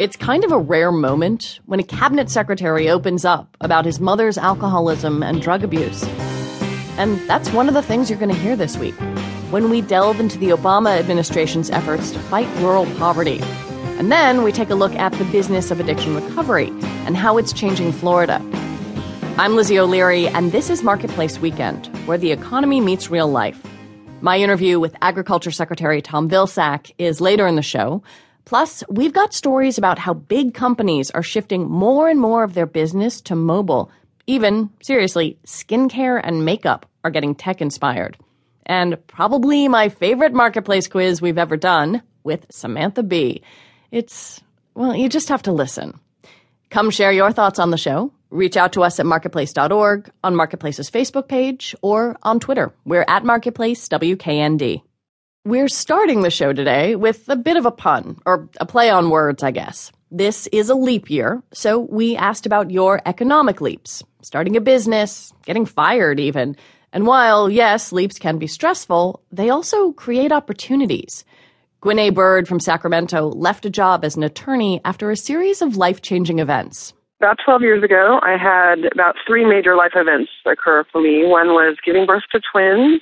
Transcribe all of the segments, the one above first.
It's kind of a rare moment when a cabinet secretary opens up about his mother's alcoholism and drug abuse. And that's one of the things you're going to hear this week when we delve into the Obama administration's efforts to fight rural poverty. And then we take a look at the business of addiction recovery and how it's changing Florida. I'm Lizzie O'Leary, and this is Marketplace Weekend, where the economy meets real life. My interview with Agriculture Secretary Tom Vilsack is later in the show. Plus, we've got stories about how big companies are shifting more and more of their business to mobile. Even, seriously, skincare and makeup are getting tech inspired. And probably my favorite marketplace quiz we've ever done with Samantha Bee. It's, well, you just have to listen. Come share your thoughts on the show. Reach out to us at marketplace.org, on Marketplace's Facebook page, or on Twitter. We're at Marketplace WKND. We're starting the show today with a bit of a pun, or a play on words, I guess. This is a leap year, so we asked about your economic leaps, starting a business, getting fired even. And while, yes, leaps can be stressful, they also create opportunities. Gwynne Bird from Sacramento left a job as an attorney after a series of life changing events. About 12 years ago, I had about three major life events occur for me. One was giving birth to twins,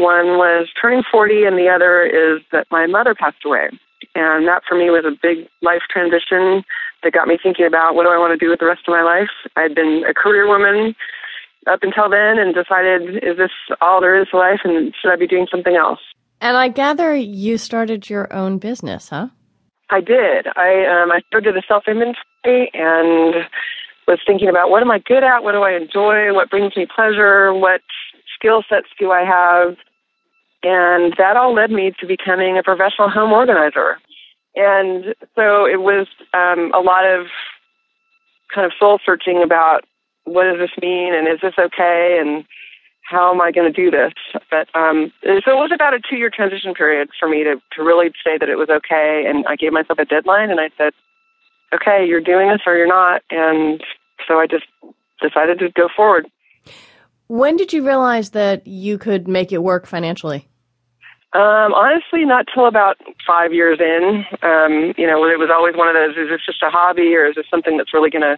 one was turning 40, and the other is that my mother passed away. And that for me was a big life transition that got me thinking about what do I want to do with the rest of my life. I'd been a career woman up until then and decided, is this all there is to life and should I be doing something else? And I gather you started your own business, huh? I did. I um, I started a self inventory and was thinking about what am I good at, what do I enjoy, what brings me pleasure, what skill sets do I have, and that all led me to becoming a professional home organizer. And so it was um, a lot of kind of soul searching about what does this mean and is this okay and how am I going to do this? But um, so it was about a two year transition period for me to, to really say that it was okay. And I gave myself a deadline and I said, okay, you're doing this or you're not. And so I just decided to go forward. When did you realize that you could make it work financially? Um, honestly, not till about five years in. Um, you know, it was always one of those: is this just a hobby, or is this something that's really going to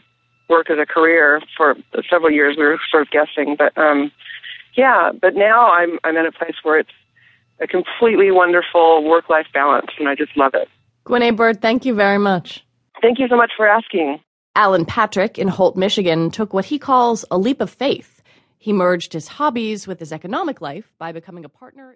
work as a career? For several years, we were sort of guessing, but um, yeah. But now I'm I'm in a place where it's a completely wonderful work-life balance, and I just love it. Gwynne Bird, thank you very much. Thank you so much for asking. Alan Patrick in Holt, Michigan, took what he calls a leap of faith. He merged his hobbies with his economic life by becoming a partner.